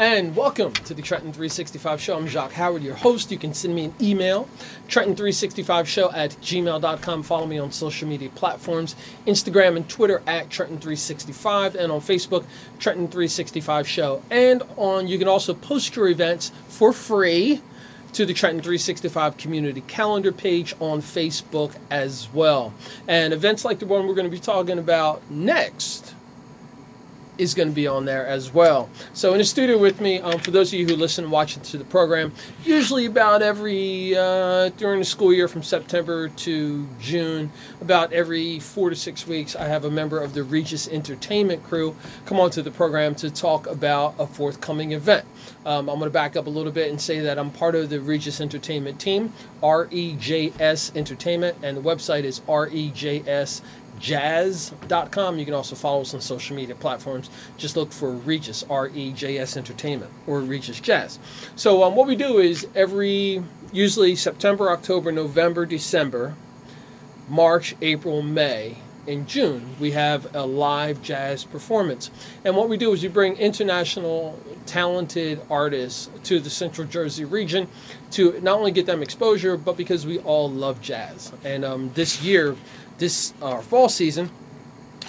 And welcome to the Trenton 365 Show. I'm Jacques Howard, your host. You can send me an email, Trenton365Show at gmail.com. Follow me on social media platforms Instagram and Twitter at Trenton365, and on Facebook, Trenton365 Show. And on you can also post your events for free to the Trenton 365 community calendar page on Facebook as well. And events like the one we're going to be talking about next is going to be on there as well. So in the studio with me, um, for those of you who listen and watch to the program, usually about every uh, during the school year from September to June, about every four to six weeks, I have a member of the Regis Entertainment crew come onto the program to talk about a forthcoming event. Um, I'm going to back up a little bit and say that I'm part of the Regis Entertainment team, REJS Entertainment, and the website is REJS jazz.com. You can also follow us on social media platforms. Just look for Regis, R E J S Entertainment, or Regis Jazz. So, um, what we do is every, usually September, October, November, December, March, April, May, in June, we have a live jazz performance. And what we do is we bring international talented artists to the Central Jersey region to not only get them exposure, but because we all love jazz. And um, this year, this uh, fall season.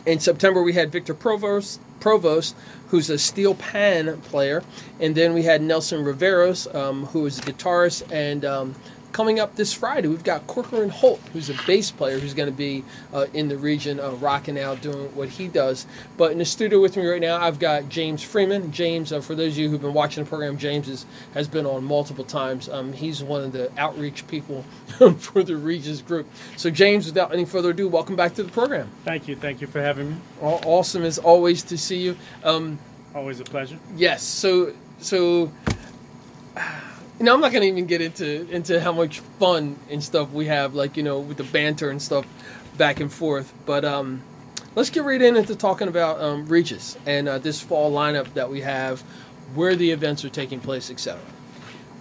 In September, we had Victor Provost, Provost, who's a steel pan player, and then we had Nelson Riveros, um, who is a guitarist and um, coming up this Friday, we've got Corcoran Holt, who's a bass player who's going to be uh, in the region, uh, rocking out, doing what he does. But in the studio with me right now, I've got James Freeman. James, uh, for those of you who've been watching the program, James is, has been on multiple times. Um, he's one of the outreach people for the Regis group. So, James, without any further ado, welcome back to the program. Thank you. Thank you for having me. Awesome as always to see you. Um, always a pleasure. Yes. So, so you know, I'm not gonna even get into into how much fun and stuff we have, like you know, with the banter and stuff back and forth. But um, let's get right into talking about um, Regis and uh, this fall lineup that we have, where the events are taking place, etc.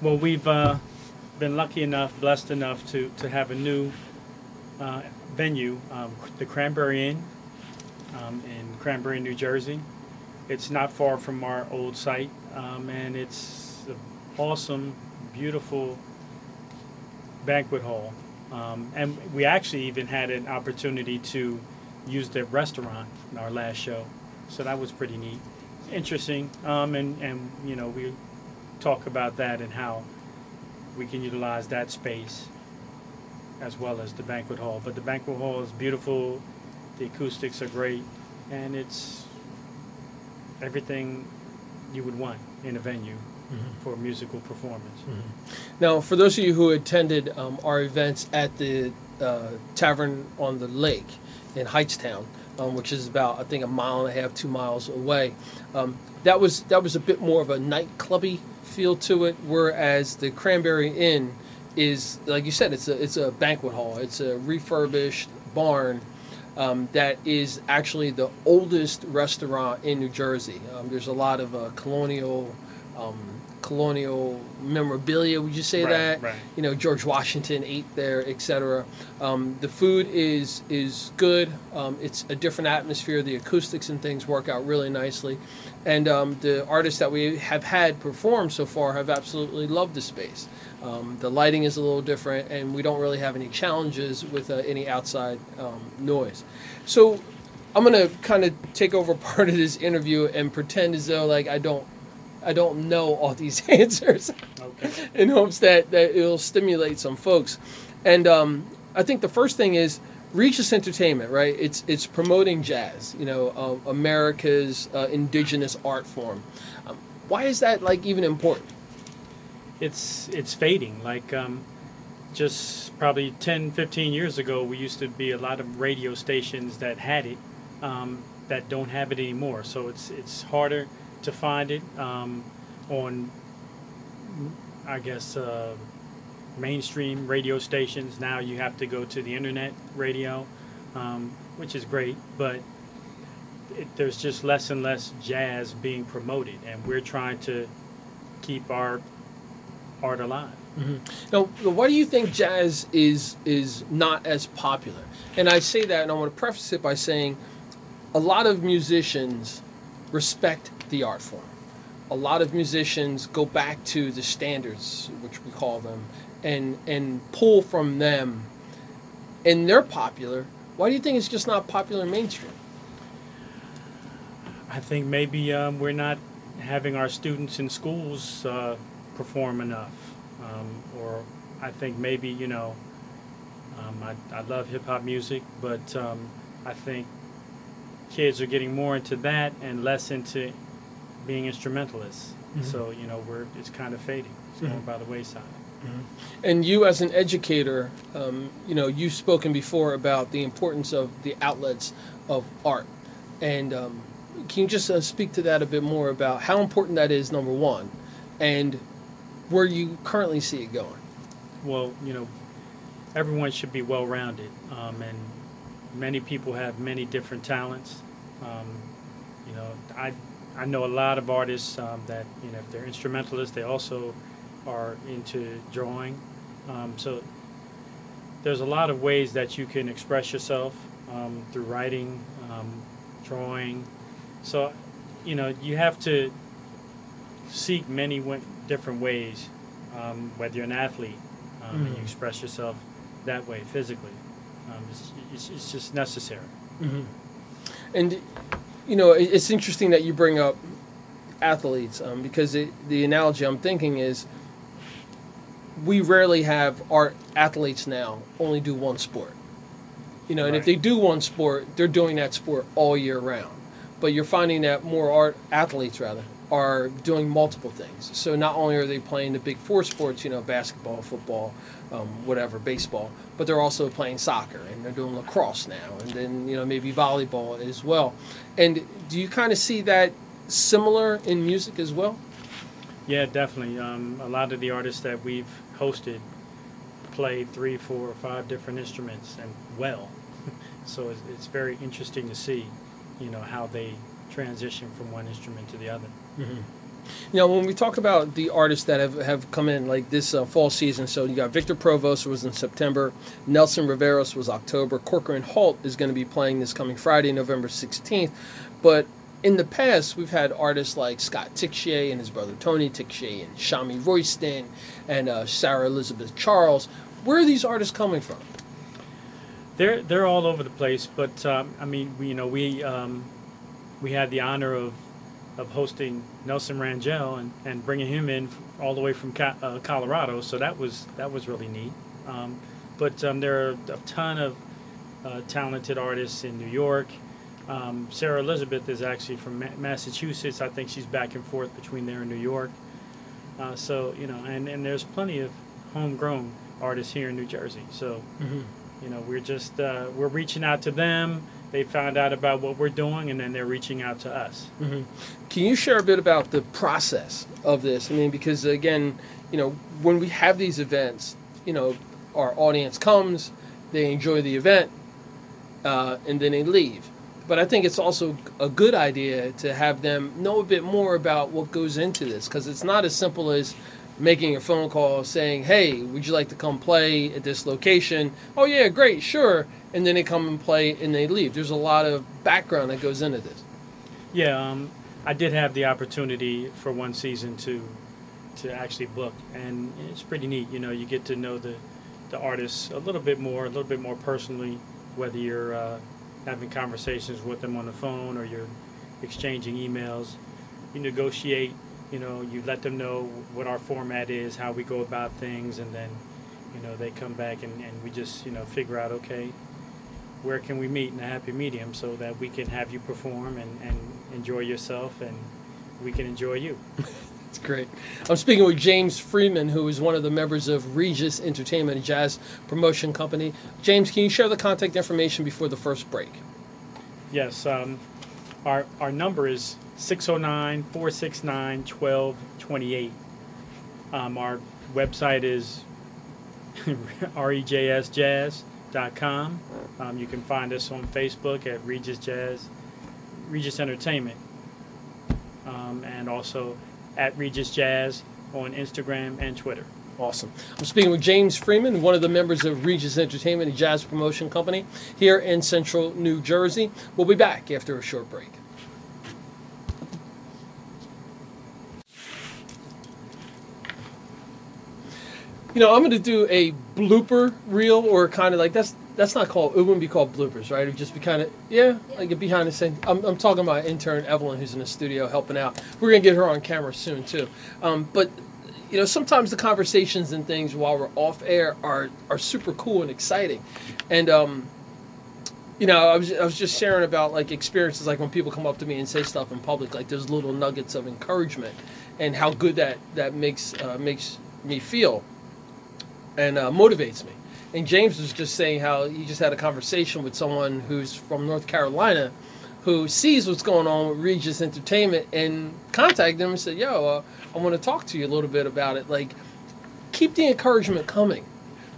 Well, we've uh, been lucky enough, blessed enough to to have a new uh, venue, um, the Cranbury Inn um, in Cranbury, New Jersey. It's not far from our old site, um, and it's awesome beautiful banquet hall. Um, and we actually even had an opportunity to use the restaurant in our last show. So that was pretty neat. Interesting. Um, and, and, you know, we talk about that and how we can utilize that space as well as the banquet hall. But the banquet hall is beautiful, the acoustics are great, and it's everything you would want in a venue. For musical performance. Mm-hmm. Now, for those of you who attended um, our events at the uh, Tavern on the Lake in Hightstown, um, which is about I think a mile and a half, two miles away, um, that was that was a bit more of a nightclubby feel to it, whereas the Cranbury Inn is like you said, it's a it's a banquet hall, it's a refurbished barn. Um, that is actually the oldest restaurant in New Jersey. Um, there's a lot of uh, colonial um, colonial memorabilia. Would you say right, that? Right. You know, George Washington ate there, etc. Um, the food is is good. Um, it's a different atmosphere. The acoustics and things work out really nicely, and um, the artists that we have had perform so far have absolutely loved the space. Um, the lighting is a little different, and we don't really have any challenges with uh, any outside um, noise. So. I'm gonna kind of take over part of this interview and pretend as though like I don't I don't know all these answers okay. in hopes that, that it'll stimulate some folks. And um, I think the first thing is Regis Entertainment, right? It's it's promoting jazz, you know, uh, America's uh, indigenous art form. Um, why is that like even important? It's it's fading. Like um, just probably 10, 15 years ago, we used to be a lot of radio stations that had it um, that don't have it anymore. So it's it's harder to find it um, on, I guess, uh, mainstream radio stations. Now you have to go to the internet radio, um, which is great, but it, there's just less and less jazz being promoted, and we're trying to keep our art alive. Mm-hmm. Now, why do you think jazz is is not as popular? And I say that, and I want to preface it by saying, a lot of musicians respect the art form. a lot of musicians go back to the standards, which we call them, and and pull from them, and they're popular. Why do you think it's just not popular mainstream? I think maybe um, we're not having our students in schools uh, perform enough, um, or I think maybe you know, um, I, I love hip hop music, but um, I think kids are getting more into that and less into being instrumentalists. Mhm. So you know, we're it's kind of fading. It's going Mhm. by the wayside. And you, as an educator, um, you know, you've spoken before about the importance of the outlets of art. And um, can you just uh, speak to that a bit more about how important that is, number one, and where you currently see it going? well, you know, everyone should be well rounded, um, and many people have many different talents. Um, you know, I I know a lot of artists um, that you know if they're instrumentalists, they also are into drawing. Um, so there's a lot of ways that you can express yourself um, through writing, um, drawing. So you know you have to seek many different ways, um, whether you're an athlete um, and you express yourself that way physically. Um, it's, it's, it's just necessary. Mm-hmm. And you know, it's interesting that you bring up athletes um, because it, the analogy I'm thinking is we rarely have art athletes now only do one sport. You know, and if they do one sport, they're doing that sport all year round. But you're finding that more art athletes rather are doing multiple things. So not only are they playing the big four sports, you know, basketball, football, um, whatever, baseball, but they're also playing soccer and they're doing lacrosse now, and then you know maybe volleyball as well. And do you kind of see that similar in music as well? Yeah, definitely. Um, a lot of the artists that we've hosted play three, four, or five different instruments and well. so it's, it's very interesting to see, you know, how they transition from one instrument to the other. You know, when we talk about the artists that have, have come in like this uh, fall season, so you got Victor Provost was in September, Nelson Riveros was October, Corcoran Holt is going to be playing this coming Friday, November 16th. But in the past, we've had artists like Scott Tixier and his brother Tony Tixier and Shamie Royston and uh, Sarah Elizabeth Charles. Where are these artists coming from? They're they're all over the place, but um, I mean, we, you know, we um, we had the honor of of hosting Nelson Rangel and, and bringing him in all the way from uh, Colorado, so that was that was really neat. Um, but um, there are a ton of uh, talented artists in New York. Um, Sarah Elizabeth is actually from Ma- Massachusetts. I think she's back and forth between there and New York. Uh, so you know, and, and there's plenty of homegrown artists here in New Jersey. So you know we're just uh, we're reaching out to them they found out about what we're doing and then they're reaching out to us hmm Can you share a bit about the process of this? I mean, because again, you know, when we have these events, you know, our audience comes, they enjoy the event, uh, and then they leave. But I think it's also a good idea to have them know a bit more about what goes into this, because it's not as simple as making a phone call saying, "Hey, would you like to come play at this location?" Oh yeah, great, sure. And then they come and play and they leave. There's a lot of background that goes into this. yeah um, i did have the opportunity for one season to to actually book and it's pretty neat you know you get to know the the artists a little bit more a little bit more personally whether you're uh, having conversations with them on the phone or you're exchanging emails you negotiate you know you let them know what our format is how we go about things and then you know they come back and, and we just you know figure out okay where can we meet in a happy medium so that we can have you perform and, and enjoy yourself and we can enjoy you It's great. I'm speaking with James Freeman, who is one of the members of Regis Entertainment, a jazz promotion company. James, can you share the contact information before the first break? yes um, our, our number is 609-469-1228 um, our website is rejsjazz.com um, you can find us on facebook at regis jazz regis entertainment um, and also at regis jazz on instagram and twitter Awesome. I'm speaking with James Freeman, one of the members of Regis Entertainment, a jazz promotion company here in central New Jersey. We'll be back after a short break. You know, I'm going to do a blooper reel or kind of like that's that's not called. It wouldn't be called bloopers, right? It'd just be kind of yeah, like a behind the scenes. I'm, I'm talking about intern Evelyn, who's in the studio helping out. We're gonna get her on camera soon too. Um, but you know, sometimes the conversations and things while we're off air are are super cool and exciting, and um, you know, I was I was just sharing about like experiences like when people come up to me and say stuff in public, like those little nuggets of encouragement, and how good that that makes uh, makes me feel, and uh, motivates me. And James was just saying how he just had a conversation with someone who's from North Carolina, who sees what's going on with Regis Entertainment and contacted them and said, "Yo, uh, I want to talk to you a little bit about it. Like, keep the encouragement coming."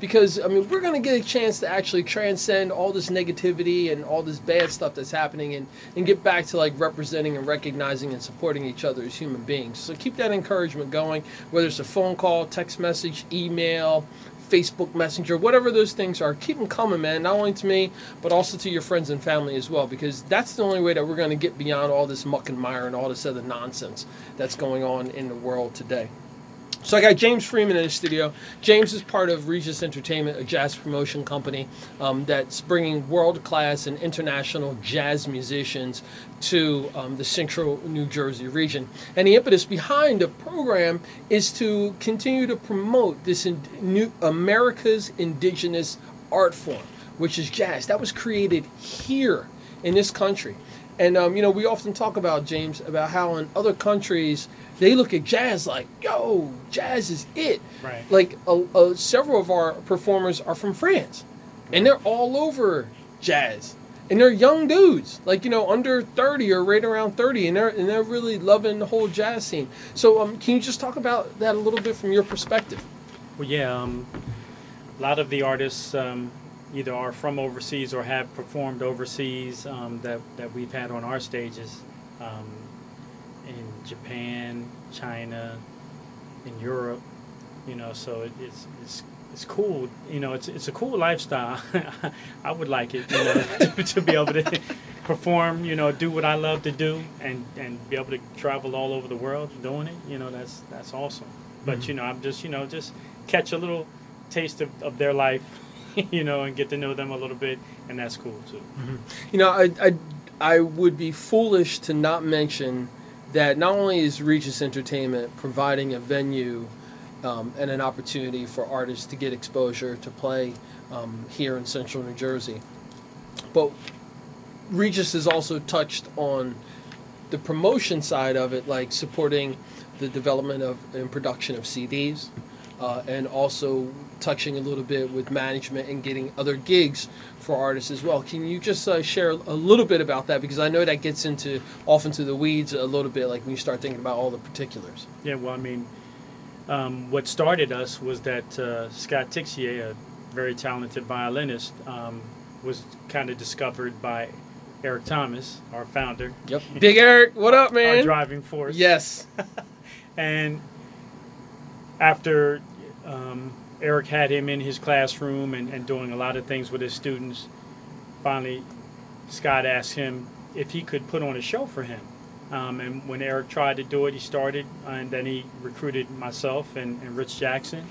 Because I mean we're to get a chance to actually transcend all this negativity and all this bad stuff that's happening and and get back to like representing and recognizing and supporting each other as human beings. So keep that encouragement going whether it's a phone call, text message, email, Facebook Messenger, whatever those things are, keep them coming, man. Not only to me, but also to your friends and family as well, because that's the only way that we're going to get beyond all this muck and mire and all this other nonsense that's going on in the world today. So I got James Freeman in the studio. James is part of Regis Entertainment, a jazz promotion company um, that's bringing world-class and international jazz musicians to um, the central New Jersey region. And the impetus behind the program is to continue to promote this in, new America's indigenous art form, which is jazz. That was created here in this country. And um, you know, we often talk about James about how in other countries they look at jazz like, yo, jazz is it. Right. Like several of our performers are from France, and they're all over jazz, and they're young dudes, like you know, under thirty or right around thirty, and they're and they're really loving the whole jazz scene. So, um, can you just talk about that a little bit from your perspective? Well, yeah, um, a lot of the artists um, either are from overseas or have performed overseas um, that, that we've had on our stages um, in Japan, China, in Europe. You know, so it, it's it's it's cool. You know, it's it's a cool lifestyle. I would like it. You know, to, to be able to perform. You know, do what I love to do, and and be able to travel all over the world doing it. You know, that's that's awesome. But Mhm. you know, I'm just you know just catch a little taste of, of their life. You know, and get to know them a little bit, and that's cool too. You know, I, I, I would be foolish to not mention that not only is Regis Entertainment providing a venue um, and an opportunity for artists to get exposure to play um, here in central New Jersey, but Regis has also touched on the promotion side of it, like supporting the development of and production of CDs, uh, and also touching a little bit with management and getting other gigs for artists as well. Can you just uh, share a little bit about that? Because I know that gets into off into the weeds a little bit, like when you start thinking about all the particulars. Yeah, well, I mean, um, what started us was that uh, Scott Tixier, a very talented violinist, um, was kind of discovered by Eric Thomas, our founder, Yep. Big Eric, what up, man? our driving force. Yes. And after um, Eric had him in his classroom and, and doing a lot of things with his students, finally Scott asked him if he could put on a show for him. Um, and when Eric tried to do it, he started, and then he recruited myself and, and Rich Jackson,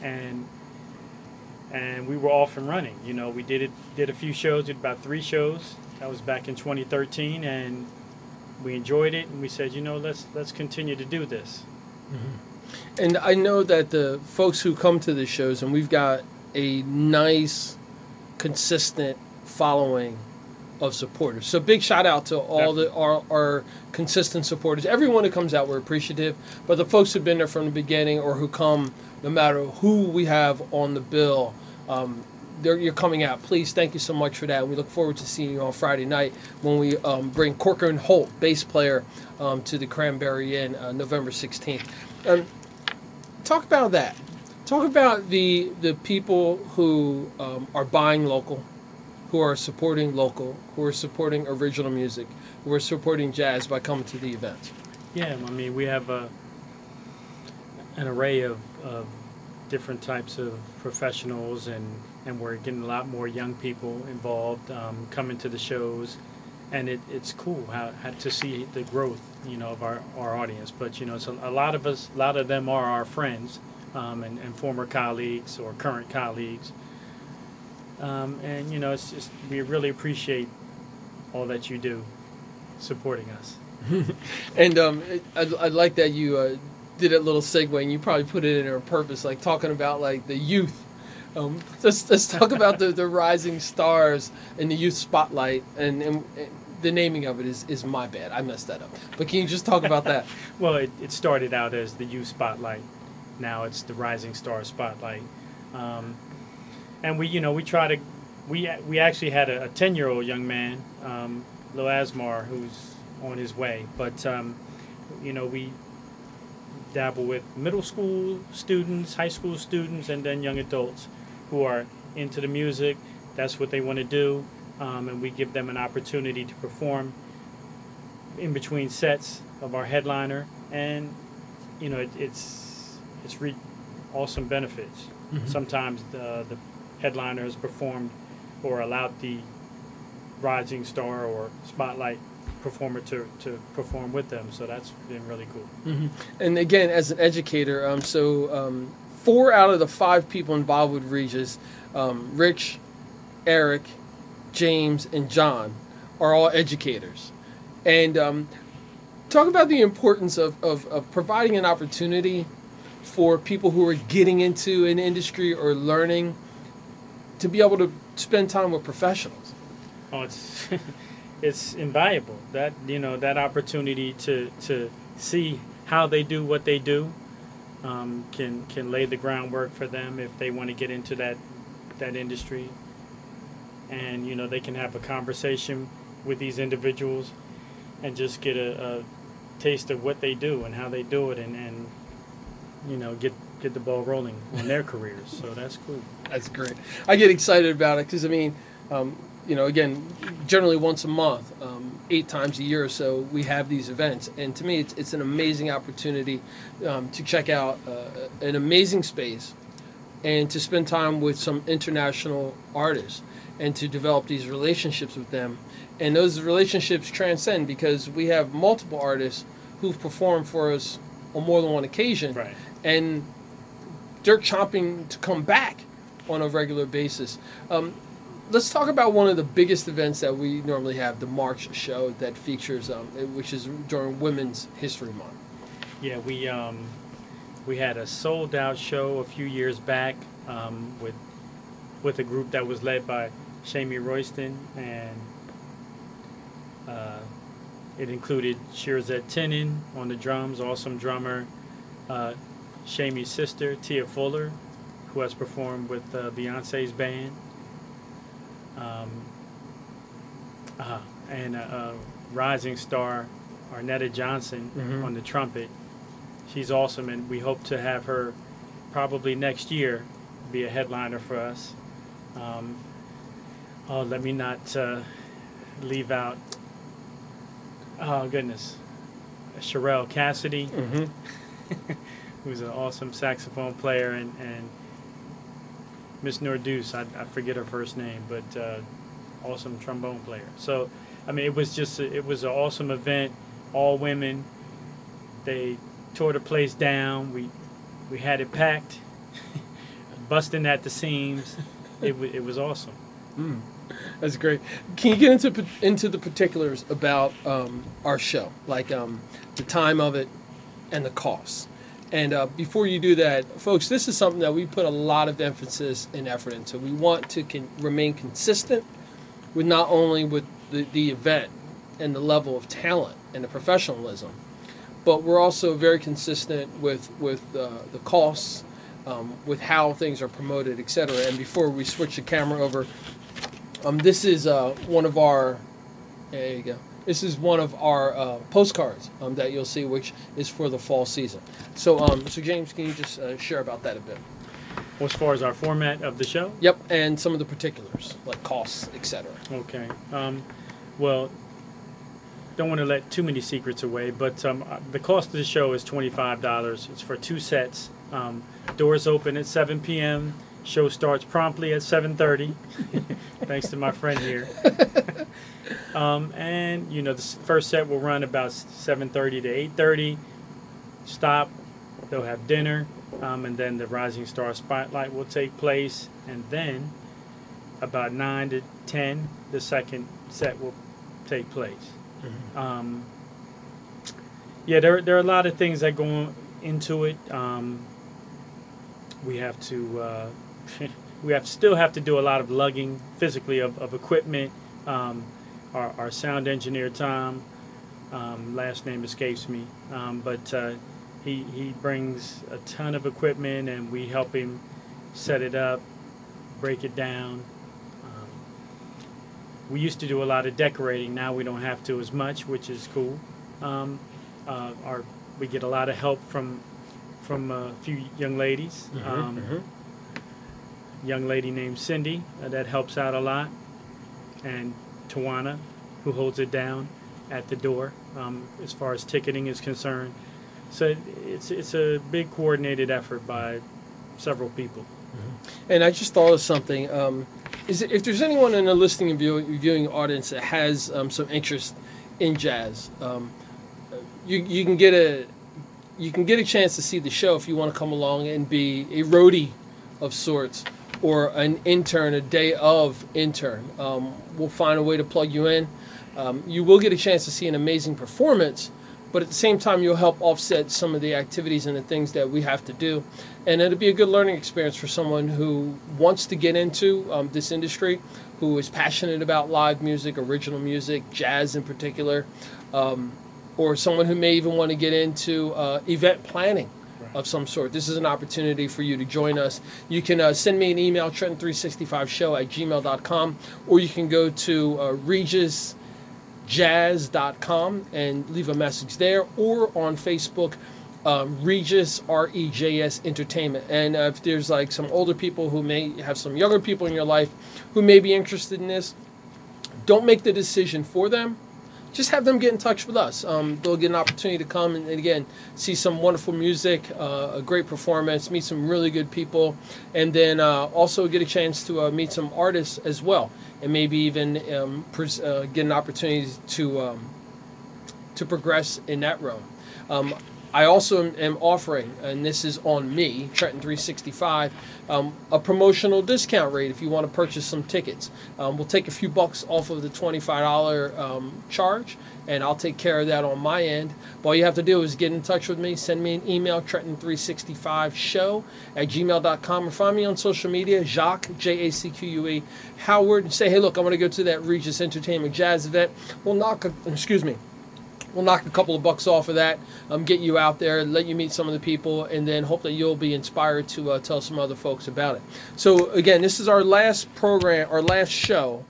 and and we were off and running. You know, we did it, did a few shows, did about three shows. That was back in 2013, and we enjoyed it, and we said, you know, let's let's continue to do this. And I know that the folks who come to the shows, and we've got a nice, consistent following of supporters. So big shout out to all the our, our consistent supporters. Everyone who comes out, we're appreciative. But the folks who've been there from the beginning, or who come, no matter who we have on the bill, um, you're coming out. Please, thank you so much for that. We look forward to seeing you on Friday night when we um, bring Corcoran Holt, bass player, um, to the Cranbury Inn, uh, November 16th. Um, talk about that. Talk about the the people who um, are buying local, who are supporting local, who are supporting original music, who are supporting jazz by coming to the event. Yeah, I mean, we have a, an array of, of different types of professionals, and, and we're getting a lot more young people involved um, coming to the shows. And it, it's cool how, how to see the growth, you know, of our, our audience. But you know, so a lot of us, a lot of them are our friends um, and, and former colleagues or current colleagues. Um, and you know, it's just we really appreciate all that you do, supporting us. And um, I, I like that you uh, did a little segue, and you probably put it in on purpose, like talking about like the youth. Um, let's let's talk about the, the rising stars in the youth spotlight, and, and, and the naming of it is is my bad. I messed that up. But can you just talk about that? Well, it, it started out as the youth spotlight. Now it's the Rising Star Spotlight. Um, and we, you know, we try to, we we actually had a ten year old young man, um, Lil Asmar, who's on his way. But um, you know, we dabble with middle school students, high school students, and then young adults who are into the music. That's what they want to do, um, and we give them an opportunity to perform in between sets of our headliner, and you know, it, it's it's re- awesome benefits. Sometimes the the headliner has performed or allowed the rising star or spotlight performer to, to perform with them. So that's been really cool. And again, as an educator, um, so um, four out of the five people involved with Regis, um, Rich, Eric, James, and John, are all educators. And um, talk about the importance of, of, of providing an opportunity for people who are getting into an industry or learning to be able to spend time with professionals. Oh, it's it's invaluable. That you know that opportunity to to see how they do what they do um, can can lay the groundwork for them if they want to get into that that industry. And you know they can have a conversation with these individuals and just get a, a taste of what they do and how they do it, and, and you know get get the ball rolling in their careers. So that's cool. That's great. I get excited about it because I mean, um, you know, again, generally once a month, um, eight times a year or so, we have these events, and to me, it's, it's an amazing opportunity um, to check out uh, an amazing space and to spend time with some international artists and to develop these relationships with them. And those relationships transcend because we have multiple artists who've performed for us on more than one occasion Right. and they're chomping to come back on a regular basis. Um, let's talk about one of the biggest events that we normally have, the March show that features, um, which is during Women's History Month. Yeah, we um, we had a sold out show a few years back um, with with a group that was led by Shamie Royston, and uh, it included Shirazette Tinnin on the drums, awesome drummer, uh, Shamie's sister Tia Fuller, who has performed with uh, Beyonce's band, um, uh, and a, a rising star Arnetta Johnson Mhm. on the trumpet. She's awesome, and we hope to have her probably next year be a headliner for us. Um, oh, let me not uh, leave out. Oh goodness, Sherelle Cassidy, Mm-hmm. who's an awesome saxophone player, and and Miss Nordeus, I, I forget her first name, but uh, awesome trombone player. So, I mean, it was just a, it was an awesome event, all women. They tore the place down. We we had it packed, busting at the seams. It wa it was awesome. Mm, that's great. Can you get into into the particulars about um, our show, like um, the time of it and the costs? And uh, before you do that, folks, this is something that we put a lot of emphasis and effort into. We want to con- remain consistent with not only with the, the event and the level of talent and the professionalism, but we're also very consistent with with uh, the costs, um, with how things are promoted, etc. And before we switch the camera over, um, this is uh, one of our. There you go. This is one of our uh, postcards um, that you'll see, which is for the fall season. So, um, so James, can you just uh, share about that a bit? Well, as far as our format of the show, Yep, and some of the particulars like costs, etc. Okay. Um, well, don't want to let too many secrets away, but um, uh, the cost of the show is twenty-five dollars. It's for two sets. Um, doors open at seven p.m. Show starts promptly at seven thirty. Thanks to my friend here. um, and you know, the first set will run about seven thirty to eight thirty. Stop. They'll have dinner. um, and then the Rising Star Spotlight will take place, and then about nine to ten, the second set will take place. Um, yeah, there there are a lot of things that go into it. Um, we have to uh, we have still have to do a lot of lugging physically of, of equipment. Um, our, our sound engineer Tom, um, last name escapes me, um, but uh, he he brings a ton of equipment and we help him set it up, break it down. Um, we used to do a lot of decorating. Now we don't have to as much, which is cool. Um, uh, our we get a lot of help from from a few young ladies. Um, Young lady named Cindy uh, that helps out a lot, and Tawana, who holds it down at the door um, as far as ticketing is concerned. So it's it's a big coordinated effort by several people. And I just thought of something. Um, is if there's anyone in the listening and viewing, viewing audience that has um, some interest in jazz, um, you you can get a you can get a chance to see the show if you want to come along and be a roadie of sorts or an intern, a day of intern. Um, we'll find a way to plug you in. Um, you will get a chance to see an amazing performance, but at the same time, you'll help offset some of the activities and the things that we have to do. And it'll be a good learning experience for someone who wants to get into um, this industry, who is passionate about live music, original music, jazz in particular, um, or someone who may even want to get into uh, event planning of some sort. This is an opportunity for you to join us. You can uh, send me an email, Trenton365show at gmail.com, or you can go to uh, regisjazz.com and leave a message there, or on Facebook, um, Regis, R E J S Entertainment. And uh, if there's like some older people who may have some younger people in your life who may be interested in this, don't make the decision for them just have them get in touch with us. Um, they'll get an opportunity to come and, and again see some wonderful music, uh, a great performance, meet some really good people, and then uh, also get a chance to uh, meet some artists as well, and maybe even um, pres- uh, get an opportunity to um, to progress in that realm. I also am, am offering, and this is on me, Trenton 365, um, a promotional discount rate if you want to purchase some tickets. Um, we'll take a few bucks off of the $25 um, charge, and I'll take care of that on my end. But all you have to do is get in touch with me, send me an email, Trenton365show at gmail.com, or find me on social media, Jacques, J A C Q U E, Howard, and say, hey, look, I'm going to go to that Regis Entertainment Jazz event. We'll knock, a, excuse me, we'll knock a couple of bucks off of that, um, get you out there, let you meet some of the people, and then hope that you'll be inspired to uh, tell some other folks about it. So again, this is our last program, our last show.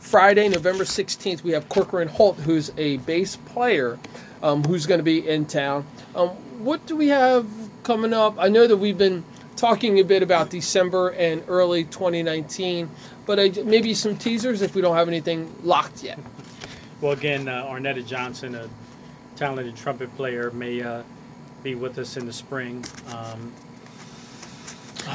Friday, November 16th, we have Corcoran Holt, who's a bass player, um, who's going to be in town. Um, what do we have coming up? I know that we've been talking a bit about December and early 2019, but uh, maybe some teasers if we don't have anything locked yet. Well, again, uh, Arnetta Johnson, a talented trumpet player, may uh, be with us in the spring. Um,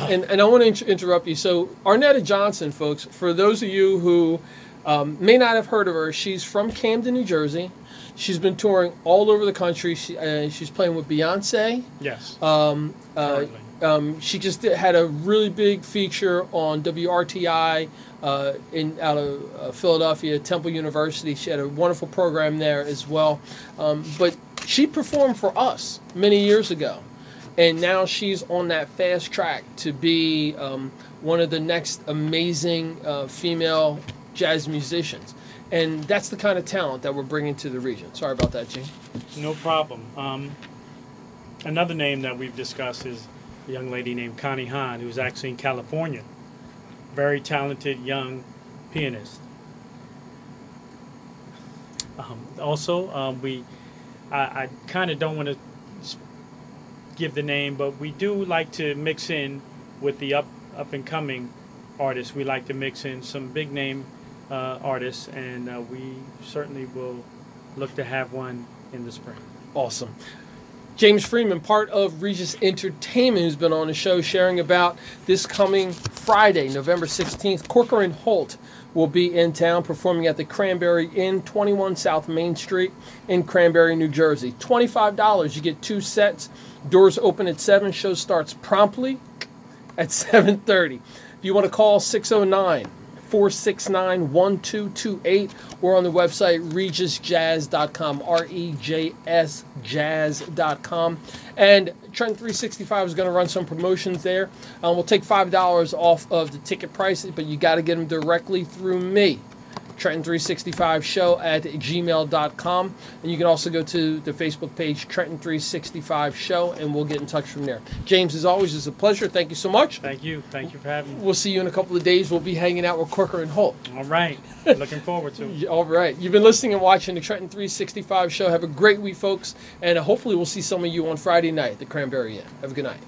And, and I want to inter- interrupt you. So, Arnetta Johnson, folks, for those of you who um, may not have heard of her, she's from Camden, New Jersey. She's been touring all over the country. She, uh, she's playing with Beyonce. yes. Um, uh, Currently. Um, she just had a really big feature on WRTI uh, in out of uh, Philadelphia, Temple University. She had a wonderful program there as well. Um, but she performed for us many years ago, and now she's on that fast track to be um, one of the next amazing uh, female jazz musicians. And that's the kind of talent that we're bringing to the region. Sorry about that, Gene. No problem. Um, another name that we've discussed is a young lady named Connie Han, who's actually in California. Very talented young pianist. Um, also, um, we I, I kind of don't want to give the name, but we do like to mix in with the up up and coming artists. We like to mix in some big name uh, artists, and uh, we certainly will look to have one in the spring. Awesome. James Freeman, part of Regis Entertainment, who's been on the show sharing about this coming Friday, November 16th, Corcoran Holt will be in town performing at the Cranbury Inn, 21 South Main Street in Cranbury, New Jersey. $25. You get two sets. Doors open at 7. Show starts promptly at 7:30. If you want to call 609 469 1228 or on the website regisjazz.com, R E J S jazz.com. And Trent 365 is going to run some promotions there. Um, we'll take $5 off of the ticket price, but you got to get them directly through me. Trenton365 show at gmail.com. And you can also go to the Facebook page, Trenton365 show, and we'll get in touch from there. James, as always, it's a pleasure. Thank you so much. Thank you. Thank you for having me. We'll see you in a couple of days. We'll be hanging out with Corcoran Holt. All right. Looking forward to it. All right. You've been listening and watching the Trenton 365 show. Have a great week, folks. And hopefully, we'll see some of you on Friday night at the Cranbury Inn. Have a good night.